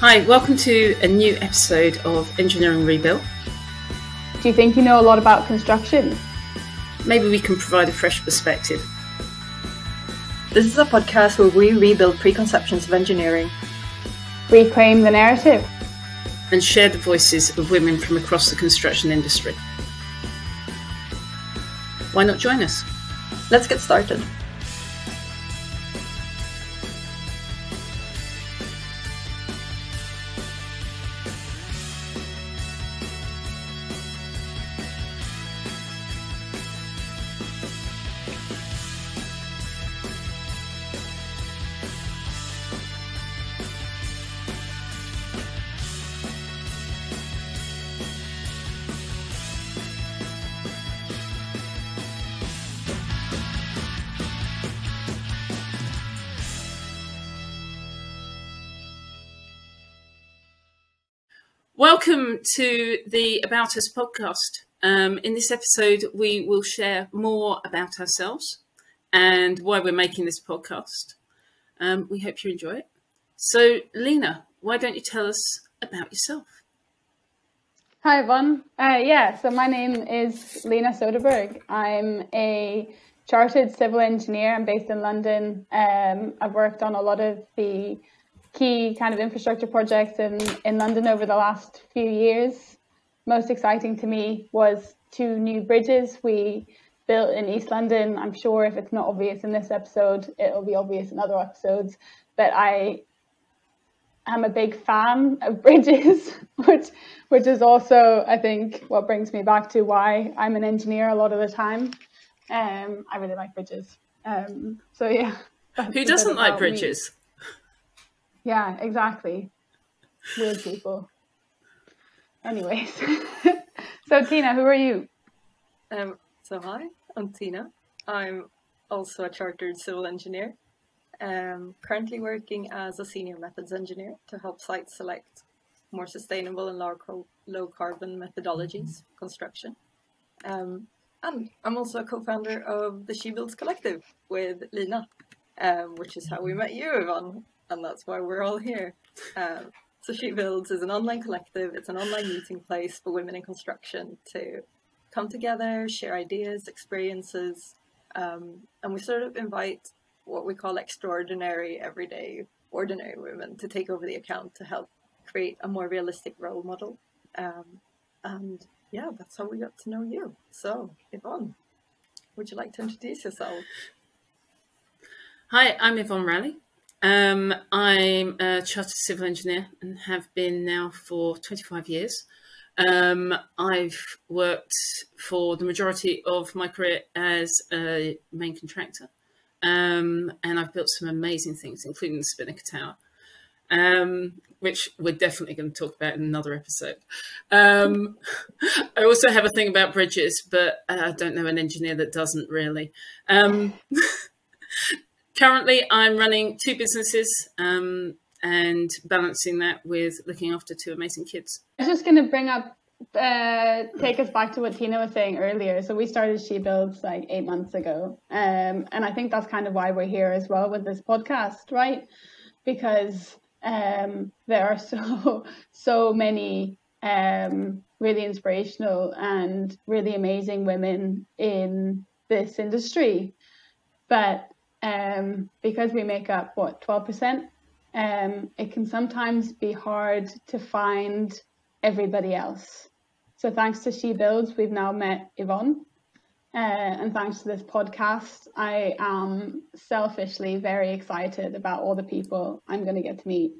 Hi, welcome to a new episode of Engineering Rebuilt. Do you think you know a lot about construction? Maybe we can provide a fresh perspective. This is a podcast where we rebuild preconceptions of engineering, reclaim the narrative, and share the voices of women from across the construction industry. Why not join us? Let's get started. Welcome to the About Us podcast. Um, in this episode, we will share more about ourselves and why we're making this podcast. Um, we hope you enjoy it. So, Lina, why don't you tell us about yourself? Hi, Yvonne. Uh, yeah, so my name is Lina Soderberg. I'm a chartered civil engineer. I'm based in London. Um, I've worked on a lot of the key kind of infrastructure projects in, in London over the last few years. Most exciting to me was two new bridges we built in East London. I'm sure if it's not obvious in this episode, it'll be obvious in other episodes. But I am a big fan of bridges, which which is also I think what brings me back to why I'm an engineer a lot of the time. Um, I really like bridges. Um, so yeah. Who doesn't like bridges? Me. Yeah, exactly. Weird people. Anyways, so Tina, who are you? Um, so hi, I'm Tina. I'm also a chartered civil engineer. Um, currently working as a senior methods engineer to help sites select more sustainable and low, low carbon methodologies for construction. Um, and I'm also a co-founder of the She Builds Collective with Lina, um, which is how we met you, Yvonne and that's why we're all here. Um, so She Builds is an online collective. It's an online meeting place for women in construction to come together, share ideas, experiences, um, and we sort of invite what we call extraordinary, everyday, ordinary women to take over the account to help create a more realistic role model. Um, and yeah, that's how we got to know you. So, Yvonne, would you like to introduce yourself? Hi, I'm Yvonne Raleigh. Um, I'm a chartered civil engineer and have been now for 25 years. Um, I've worked for the majority of my career as a main contractor, um, and I've built some amazing things, including the Spinnaker Tower, um, which we're definitely going to talk about in another episode. Um, I also have a thing about bridges, but I don't know an engineer that doesn't really. Currently, I'm running two businesses um, and balancing that with looking after two amazing kids. I was just going to bring up, uh, take us back to what Tina was saying earlier. So we started She Builds like eight months ago, um, and I think that's kind of why we're here as well with this podcast, right? Because um, there are so so many um, really inspirational and really amazing women in this industry, but um, because we make up what 12%, um, it can sometimes be hard to find everybody else. So thanks to She Builds, we've now met Yvonne. Uh, and thanks to this podcast, I am selfishly very excited about all the people I'm going to get to meet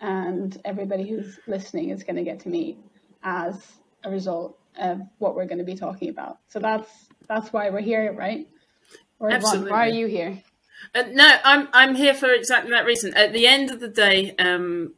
and everybody who's listening is going to get to meet as a result of what we're going to be talking about. So that's that's why we're here, right? Or Absolutely. why are you here? Uh, no, I'm I'm here for exactly that reason. At the end of the day, um,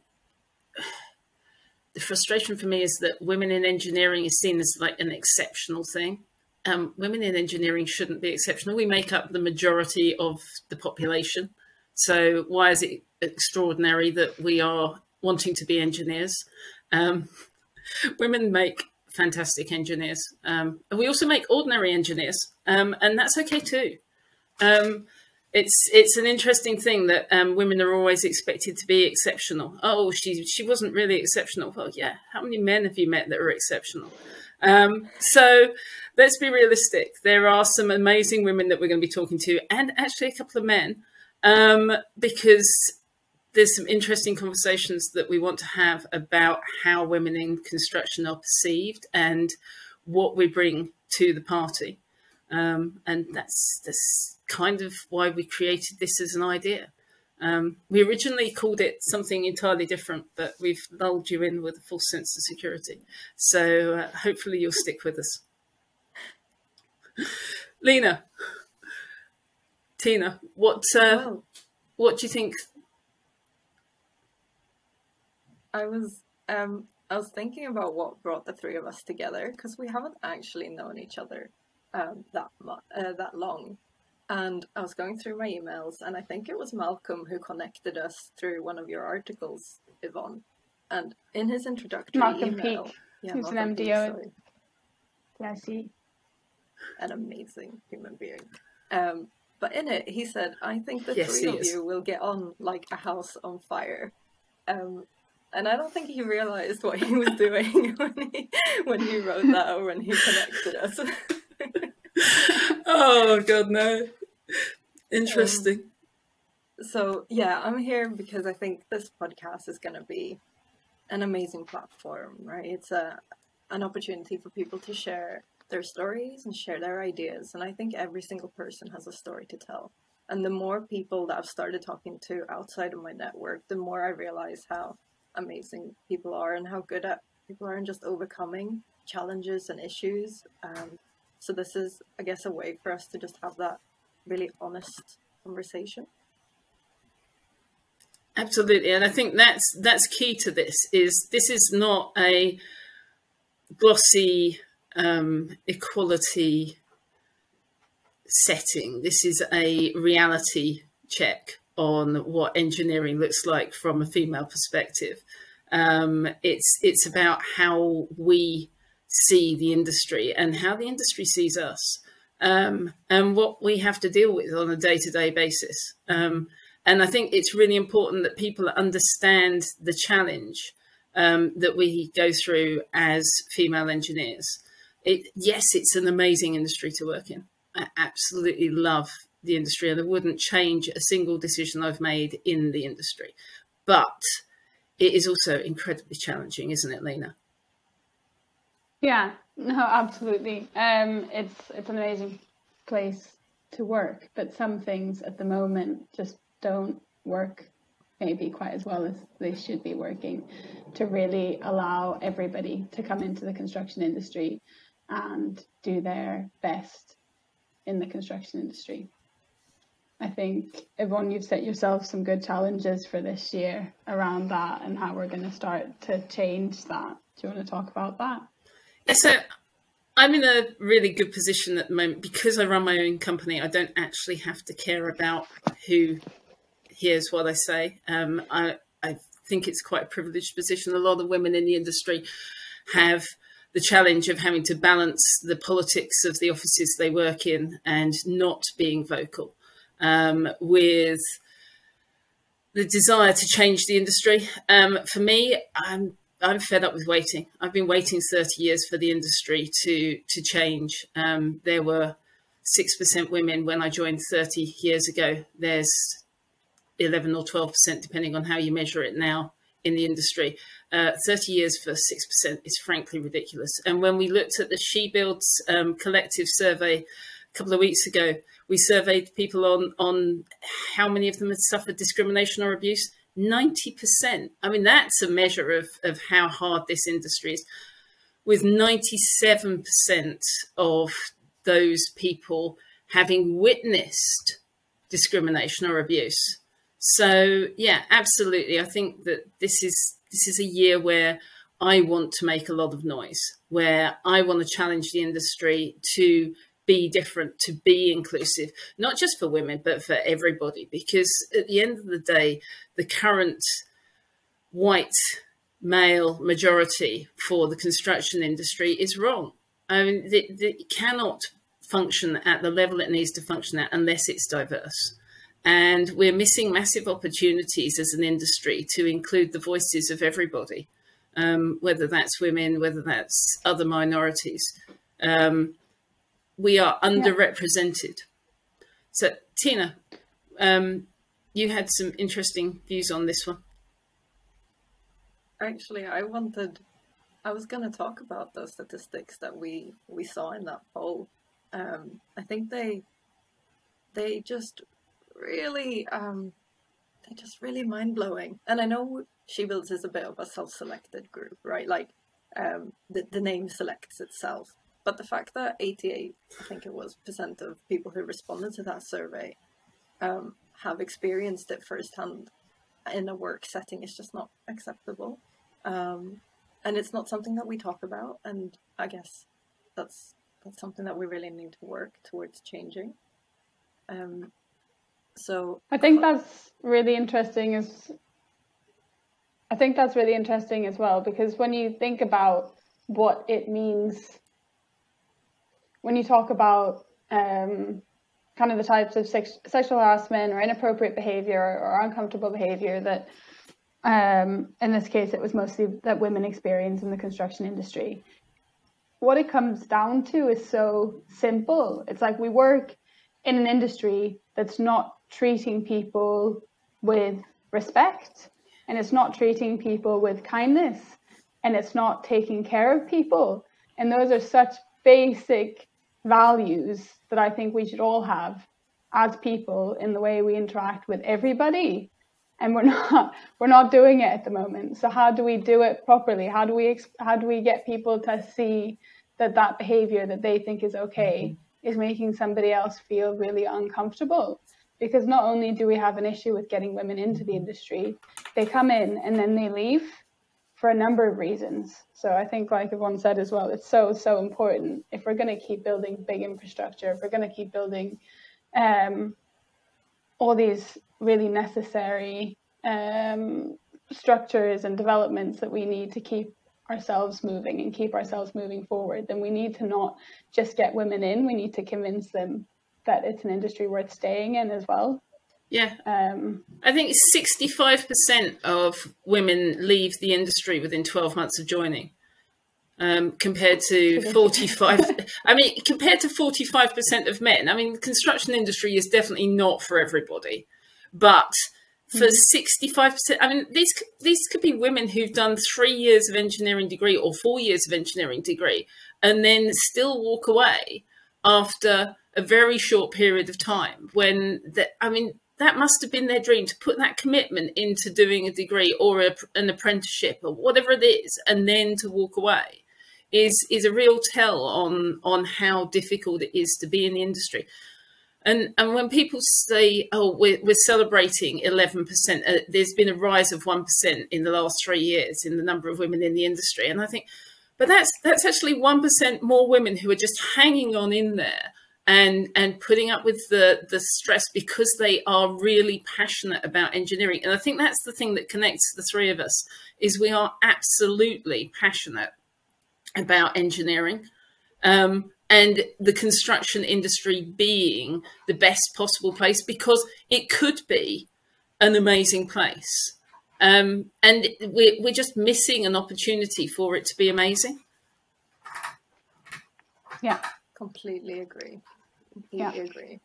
the frustration for me is that women in engineering is seen as like an exceptional thing. Um, women in engineering shouldn't be exceptional. We make up the majority of the population. So why is it extraordinary that we are wanting to be engineers? Um, women make fantastic engineers. Um, and we also make ordinary engineers, um, and that's okay too. Um, it's it's an interesting thing that um, women are always expected to be exceptional. Oh, she she wasn't really exceptional. Well, yeah. How many men have you met that are exceptional? Um, so let's be realistic. There are some amazing women that we're going to be talking to, and actually a couple of men, um, because there's some interesting conversations that we want to have about how women in construction are perceived and what we bring to the party. Um, and that's that's kind of why we created this as an idea. Um, we originally called it something entirely different, but we've lulled you in with a false sense of security. So uh, hopefully you'll stick with us. Lina, Tina, what uh, what do you think? I was um, I was thinking about what brought the three of us together because we haven't actually known each other um, that uh, that long. And I was going through my emails, and I think it was Malcolm who connected us through one of your articles, Yvonne. And in his introductory Malcolm email, Peake, yeah, who's an Malcolm Peake, MDO. sorry, Yeah, I see. an amazing human being. Um, but in it, he said, "I think the Yes, three of is. you will get on like a house on fire." Um, and I don't think he realized what he was doing when he when he wrote that or when he connected us. Oh God, no! Interesting. so yeah, I'm here because I think this podcast is going to be an amazing platform, right? It's a an opportunity for people to share their stories and share their ideas, and I think every single person has a story to tell. And the more people that I've started talking to outside of my network, the more I realize how amazing people are and how good at people are in just overcoming challenges and issues. Um, so this is, I guess, a way for us to just have that really honest conversation. Absolutely, and I think that's that's key to this. Is this is not a glossy um, equality setting. This is a reality check on what engineering looks like from a female perspective. Um, it's it's about how we see the industry and how the industry sees us, um, and what we have to deal with on a day to day basis. Um, and I think it's really important that people understand the challenge um, that we go through as female engineers. It, yes, it's an amazing industry to work in. I absolutely love the industry and I wouldn't change a single decision I've made in the industry. But it is also incredibly challenging, isn't it, Lina? Yeah, no, absolutely. Um, it's it's an amazing place to work, but some things at the moment just don't work maybe quite as well as they should be working to really allow everybody to come into the construction industry and do their best in the construction industry. I think Yvonne, you've set yourself some good challenges for this year around that and how we're going to start to change that. Do you want to talk about that? So I'm in a really good position at the moment because I run my own company. I don't actually have to care about who hears what I say. Um, I, I think it's quite a privileged position. A lot of women in the industry have the challenge of having to balance the politics of the offices they work in and not being vocal um, with the desire to change the industry. Um, for me, I'm I'm fed up with waiting. I've been waiting 30 years for the industry to to change. Um, there were six percent women when I joined 30 years ago. There's 11 or 12 percent, depending on how you measure it now in the industry. Uh, 30 years for 6% is frankly ridiculous. And when we looked at the She Builds um, collective survey a couple of weeks ago, we surveyed people on, on how many of them had suffered discrimination or abuse. 90%. I mean, that's a measure of, of how hard this industry is. With 97% of those people having witnessed discrimination or abuse. So yeah, absolutely. I think that this is this is a year where I want to make a lot of noise, where I want to challenge the industry to be different, to be inclusive, not just for women, but for everybody. Because at the end of the day, the current white male majority for the construction industry is wrong. I mean, it, cannot function at the level it needs to function at unless it's diverse. And we're missing massive opportunities as an industry to include the voices of everybody, um, whether that's women, whether that's other minorities. Um, we are underrepresented. Yeah. So, Tina, um, you had some interesting views on this one. Actually, I wanted, I was going to talk about those statistics that we we saw in that poll. Um, I think they they just really um, they just really mind blowing. And I know She Builds is a bit of a self selected group, right? Like um, the the name selects itself. But the fact that 88, I think it was, percent of people who responded to that survey um, have experienced it firsthand in a work setting is just not acceptable. Um, and it's not something that we talk about. And I guess that's that's something that we really need to work towards changing. Um, so I think that's really interesting. Is I think that's really interesting as well because when you think about what it means, when you talk about um, kind of the types of sex- sexual harassment or inappropriate behavior or uncomfortable behavior that um, in this case it was mostly that women experience in the construction industry. What it comes down to is so simple. It's like we work in an industry that's not treating people with respect and it's not treating people with kindness and it's not taking care of people. And those are such basic values that I think we should all have as people in the way we interact with everybody. And we're not we're not doing it at the moment. So how do we do it properly? How do we how do we get people to see that that behavior that they think is okay mm-hmm. is making somebody else feel really uncomfortable? Because not only do we have an issue with getting women into the industry they come in and then they leave for a number of reasons. So I think, like everyone said as well, it's so so important if we're going to keep building big infrastructure, if we're going to keep building um, all these really necessary um, structures and developments that we need to keep ourselves moving and keep ourselves moving forward, then we need to not just get women in, we need to convince them that it's an industry worth staying in as well. Yeah. Um, I think 65% of women leave the industry within 12 months of joining. Um, compared to 45 i mean compared to 45% of men i mean the construction industry is definitely not for everybody but for mm-hmm. 65% i mean these these could be women who've done three years of engineering degree or four years of engineering degree and then still walk away after a very short period of time when the, i mean that must have been their dream to put that commitment into doing a degree or a, an apprenticeship or whatever it is, and then to walk away is is a real tell on on how difficult it is to be in the industry. And and when people say, "Oh, we're, we're celebrating eleven percent," uh, there's been a rise of one percent in the last three years in the number of women in the industry, and I think, but that's that's actually one percent more women who are just hanging on in there and and putting up with the the stress because they are really passionate about engineering. And i think that's the thing that connects the three of us is we are absolutely passionate about engineering um, and the construction industry being the best possible place because it could be an amazing place. Um, and we're, we're just missing an opportunity for it to be amazing. Yeah completely agree yeah. agree.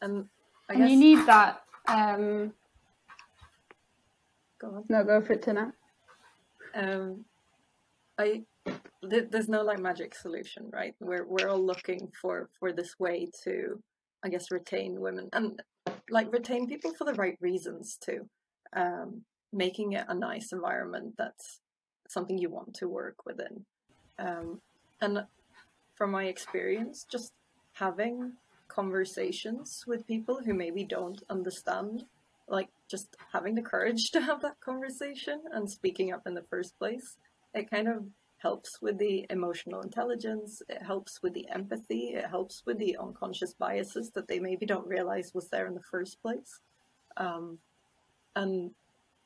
And I and guess... you need that. Um... Go on. No, go for it, Tina. Um, I there's no like magic solution, right? We're we're all looking for for this way to, I guess, retain women and like retain people for the right reasons too. Um, making it a nice environment that's something you want to work within. Um, and from my experience, just having conversations with people who maybe don't understand, like just having the courage to have that conversation and speaking up in the first place, it kind of helps with the emotional intelligence, it helps with the empathy, it helps with the unconscious biases that they maybe don't realize was there in the first place. Um, and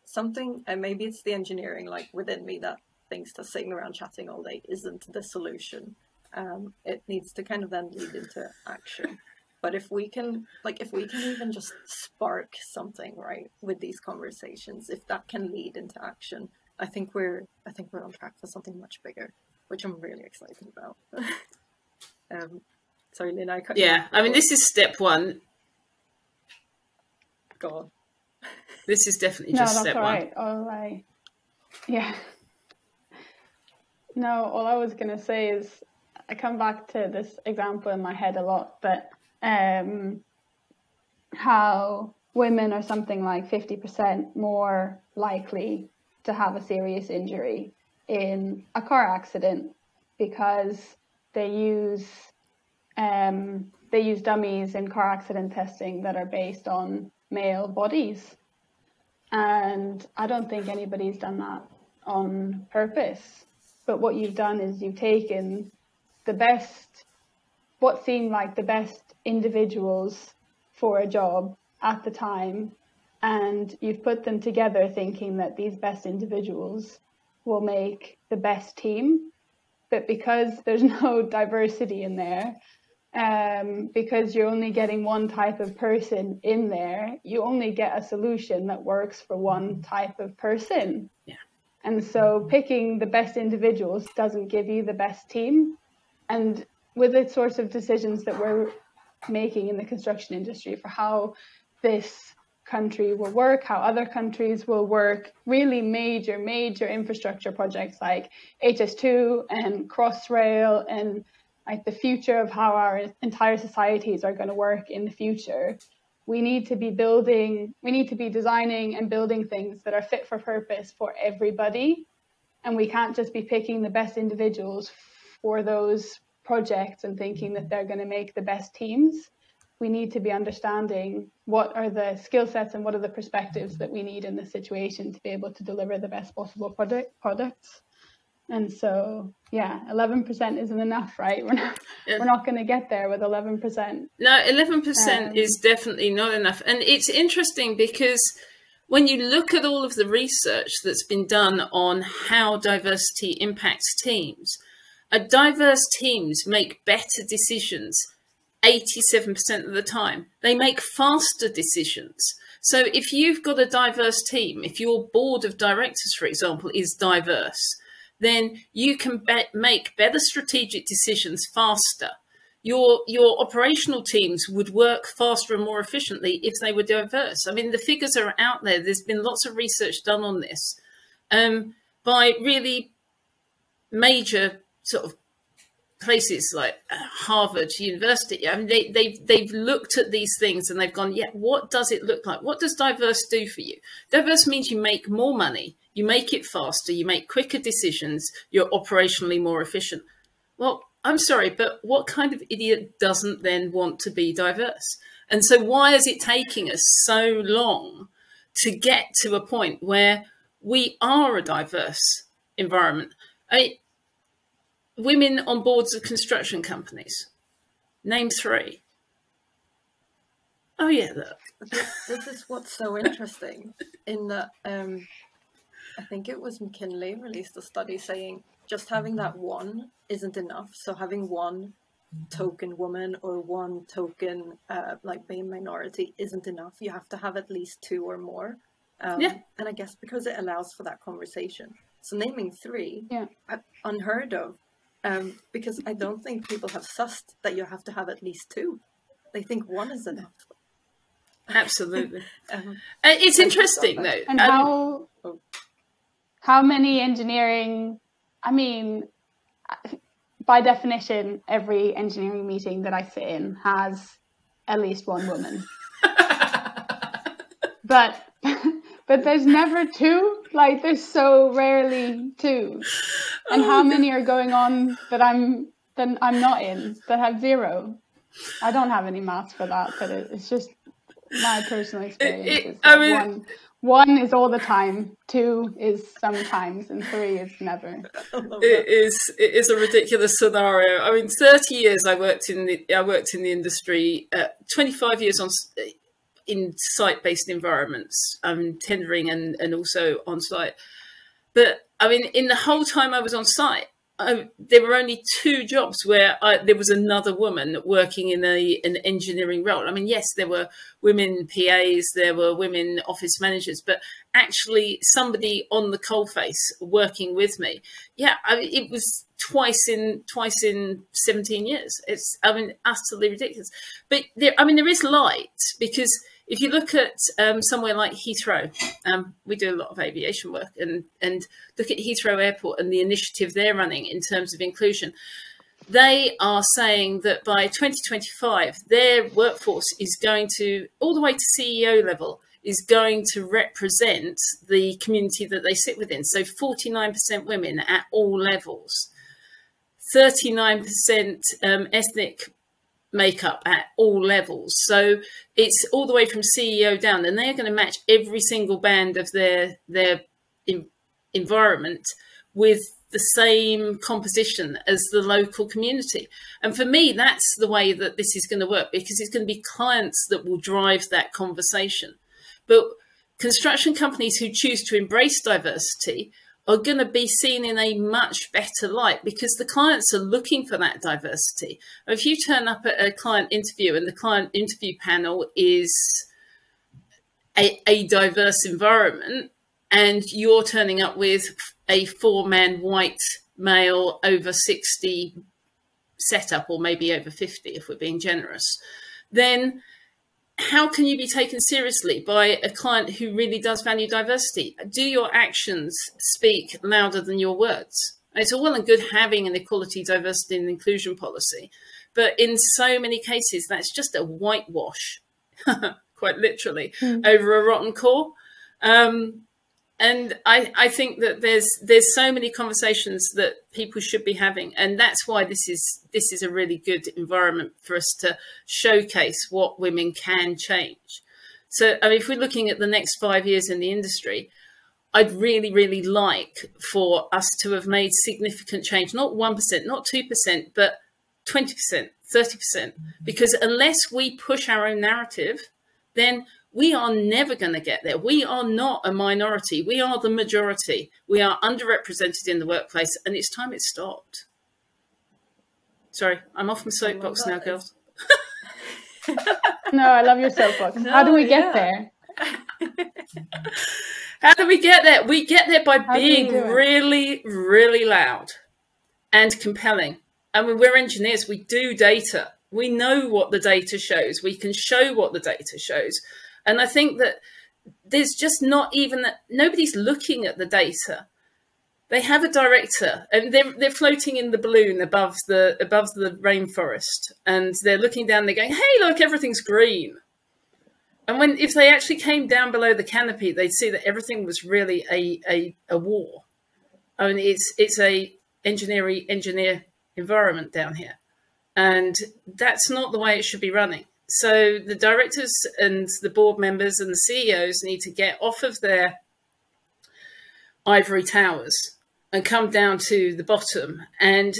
something, and maybe it's the engineering like within me that thinks that sitting around chatting all day isn't the solution um, it needs to kind of then lead into action. But if we can, like, if we can even just spark something, right, with these conversations, if that can lead into action, I think we're, I think we're on track for something much bigger, which I'm really excited about. um, sorry, Lynn, I cut. Yeah, I mean, this is step one. Go on. This is definitely no, just that's step all one. right. All right. Yeah. No, all I was gonna say is I come back to this example in my head a lot, but um, how women are something like fifty percent more likely to have a serious injury in a car accident because they use um, they use dummies in car accident testing that are based on male bodies. And I don't think anybody's done that on purpose. But what you've done is you've taken the best, what seemed like the best individuals for a job at the time, and you've put them together thinking that these best individuals will make the best team. But because there's no diversity in there, um, because you're only getting one type of person in there, you only get a solution that works for one type of person. Yeah. And so picking the best individuals doesn't give you the best team. And with the sorts of decisions that we're making in the construction industry for how this country will work, how other countries will work, really major, major infrastructure projects like HS2 and Crossrail and like the future of how our entire societies are going to work in the future we need to be building we need to be designing and building things that are fit for purpose for everybody. And we can't just be picking the best individuals for those projects and thinking that they're going to make the best teams we need to be understanding what are the skill sets and what are the perspectives that we need in the situation to be able to deliver the best possible product products and so, yeah, 11% isn't enough, right? We're not, Yeah. we're not going to get there with 11%. No, eleven percent Um, is definitely not enough, and it's interesting because when you look at all of the research that's been done on how diversity impacts teams, a diverse teams make better decisions 87% of the time. They make faster decisions. So if you've got a diverse team, if your board of directors, for example, is diverse, then you can be- make better strategic decisions faster. Your your operational teams would work faster and more efficiently if they were diverse. I mean, the figures are out there. There's been lots of research done on this um, by really major sort of places like uh, Harvard University. I mean, they, they've they've looked at these things and they've gone, yeah, what does it look like? What does diverse do for you? Diverse means you make more money, you make it faster, you make quicker decisions, you're operationally more efficient. Well, I'm sorry, but what kind of idiot doesn't then want to be diverse? And so, why is it taking us so long to get to a point where we are a diverse environment? I, women on boards of construction companies. Name three. Oh yeah, look. this, this is what's so interesting in that um, I think it was McKinsey released a study saying just having that one isn't enough. So having one token woman or one token uh, like being minority isn't enough. You have to have at least two or more. Um, Yeah. And I guess because it allows for that conversation. So naming three, Yeah. uh, unheard of. Um, because I don't think people have sussed that you have to have at least two. They think one is enough. Absolutely. Um, Uh, it's interesting though. And Um, how, Oh. how many engineering, I mean, by definition, every engineering meeting that I sit in has at least one woman. but but there's never two like there's so rarely two and how many are going on that i'm that i'm not in that have zero i don't have any maths for that but it, it's just my personal experience it- is I mean- one one is all the time two is sometimes and three is never I love it that. is it is a ridiculous scenario. I mean, thirty years I worked in the I worked in the industry. Uh, Twenty five years on s- in site based environments, um, tendering and and also on site. But I mean, in the whole time I was on site, I, there were only two jobs where I, there was another woman working in a an engineering role. I mean, yes, there were women PAs, there were women office managers, but actually somebody on the coalface working with me. Yeah, I it was twice in twice in 17 years. It's I mean utterly ridiculous. But there, I mean there is light because if you look at um, somewhere like Heathrow, um, we do a lot of aviation work, and and look at Heathrow Airport and the initiative they're running in terms of inclusion. They are saying that by 2025, their workforce is going to all the way to CEO level is going to represent the community that they sit within. So 49% women at all levels, 39% um, ethnic makeup at all levels. So it's all the way from CEO down, and they're going to match every single band of their their in, environment with the same composition as the local community. And for me, that's the way that this is going to work because it's going to be clients that will drive that conversation. But construction companies who choose to embrace diversity are going to be seen in a much better light because the clients are looking for that diversity. If you turn up at a client interview and the client interview panel is a, a diverse environment and you're turning up with a four man white male over 60 setup or maybe over 50 if we're being generous, then how can you be taken seriously by a client who really does value diversity? Do your actions speak louder than your words? It's all well and good having an equality, diversity, and inclusion policy, but in so many cases, that's just a whitewash, quite literally, mm. over a rotten core. Um, and I, I think that there's there's so many conversations that people should be having, and that's why this is this is a really good environment for us to showcase what women can change. So, I mean, if we're looking at the next five years in the industry, I'd really, really like for us to have made significant change, not 1%, not 2%, but 20%, 30%. Mm-hmm. Because unless we push our own narrative, then we are never going to get there. We are not a minority. We are the majority. We are underrepresented in the workplace, and it's time it stopped. Sorry, I'm off my oh soapbox now, girls. no, I love your soapbox. No, How do we get yeah. there? How do we get there? We get there by How being really, really loud and compelling. I mean, we're engineers. We do data. We know what the data shows. We can show what the data shows. And I think that there's just not even that nobody's looking at the data. They have a director and they're they're floating in the balloon above the above the rainforest and they're looking down, they're going, Hey, look, everything's green. And when if they actually came down below the canopy, they'd see that everything was really a a, a war. I mean it's it's a engineering engineer environment down here. And that's not the way it should be running. So the directors and the board members and the CEOs need to get off of their ivory towers and come down to the bottom. And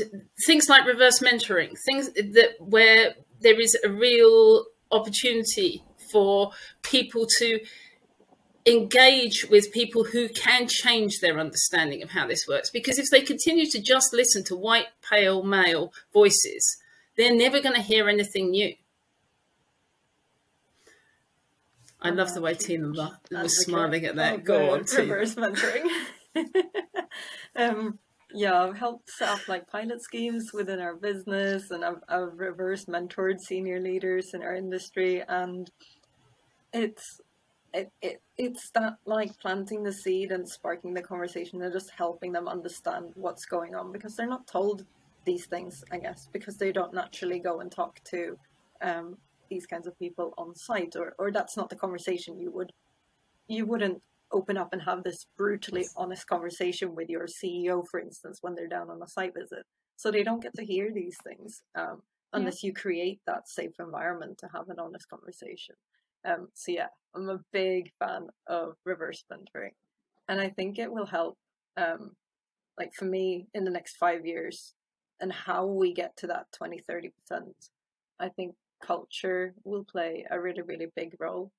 things like reverse mentoring, things that where there is a real opportunity for people to engage with people who can change their understanding of how this works. Because if they continue to just listen to white, pale male voices, they're never going to hear anything new. I love the way Tina was smiling at that. Go on, reverse mentoring. um, yeah, I've helped set up like pilot schemes within our business, and I've, I've reverse mentored senior leaders in our industry, and it's it, it it's that like planting the seed and sparking the conversation and just helping them understand what's going on because they're not told these things, I guess, because they don't naturally go and talk to um, these kinds of people on site or, or that's not the conversation you would you wouldn't open up and have this brutally honest conversation with your CEO, for instance, when they're down on a site visit. So they don't get to hear these things um, unless yeah. you create that safe environment to have an honest conversation. Um, so yeah, I'm a big fan of reverse mentoring, and I think it will help. Um, like for me, in the next five years, and how we get to that 20, 30 percent, I think culture will play a really, really big role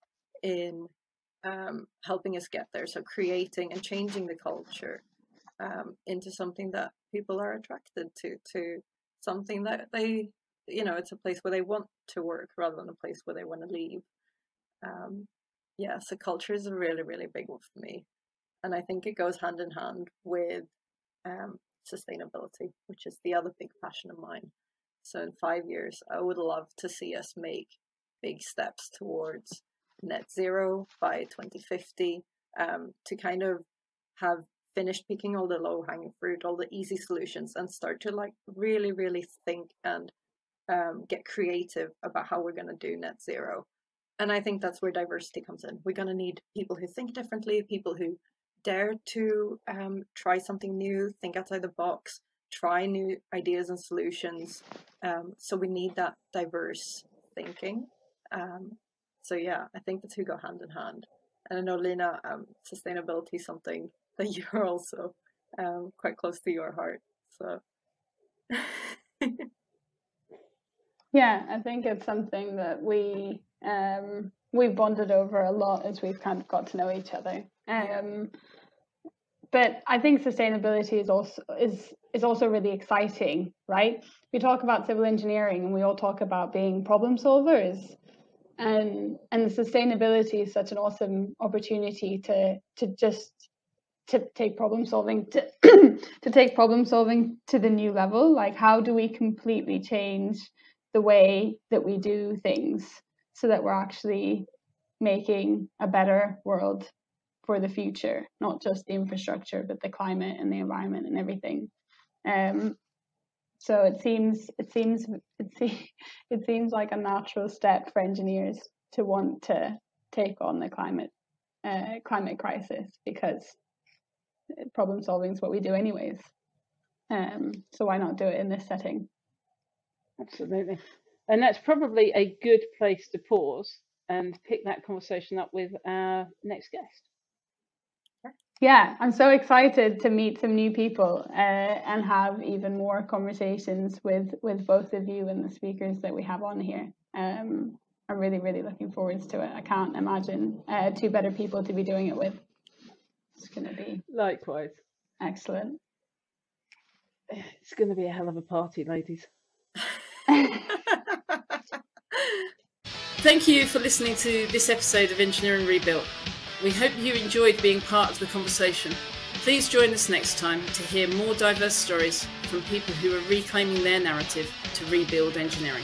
in um, helping us get there. So creating and changing the culture um, into something that people are attracted to, to something that they, you know, it's a place where they want to work rather than a place where they want to leave. Um, yeah, so culture is a really, really big one for me. And I think it goes hand in hand with um, sustainability, which is the other big passion of mine. So in five years, I would love to see us make big steps towards net zero by 2050 um, to kind of have finished picking all the low hanging fruit, all the easy solutions, and start to like really, really think and um, get creative about how we're going to do net zero. And I think that's where diversity comes in. We're going to need people who think differently, people who dare to um, try something new, think outside the box, try new ideas and solutions. Um, so we need that diverse thinking. Um, so yeah, I think the two go hand in hand. And I know Lina, um, sustainability is something that you're also um, quite close to your heart. So. yeah, I think it's something that we um, we've bonded over a lot as we've kind of got to know each other. Um, but I think sustainability is also is is also really exciting, right? We talk about civil engineering and we all talk about being problem solvers. And and the sustainability is such an awesome opportunity to to just to take problem solving to to take problem solving to the new level. Like how do we completely change the way that we do things so that we're actually making a better world for the future, not just the infrastructure, but the climate and the environment and everything. Um, so it seems it seems it, se- it seems like a natural step for engineers to want to take on the climate uh, climate crisis because problem solving is what we do anyways. Um, so why not do it in this setting? Absolutely. And that's probably a good place to pause and pick that conversation up with our next guest. Yeah, I'm so excited to meet some new people uh, and have even more conversations with with both of you and the speakers that we have on here. Um, I'm really, really looking forward to it. I can't imagine uh, two better people to be doing it with. It's going to be likewise excellent. It's going to be a hell of a party, ladies. Thank you for listening to this episode of Engineering Rebuilt. We hope you enjoyed being part of the conversation. Please join us next time to hear more diverse stories from people who are reclaiming their narrative to rebuild engineering.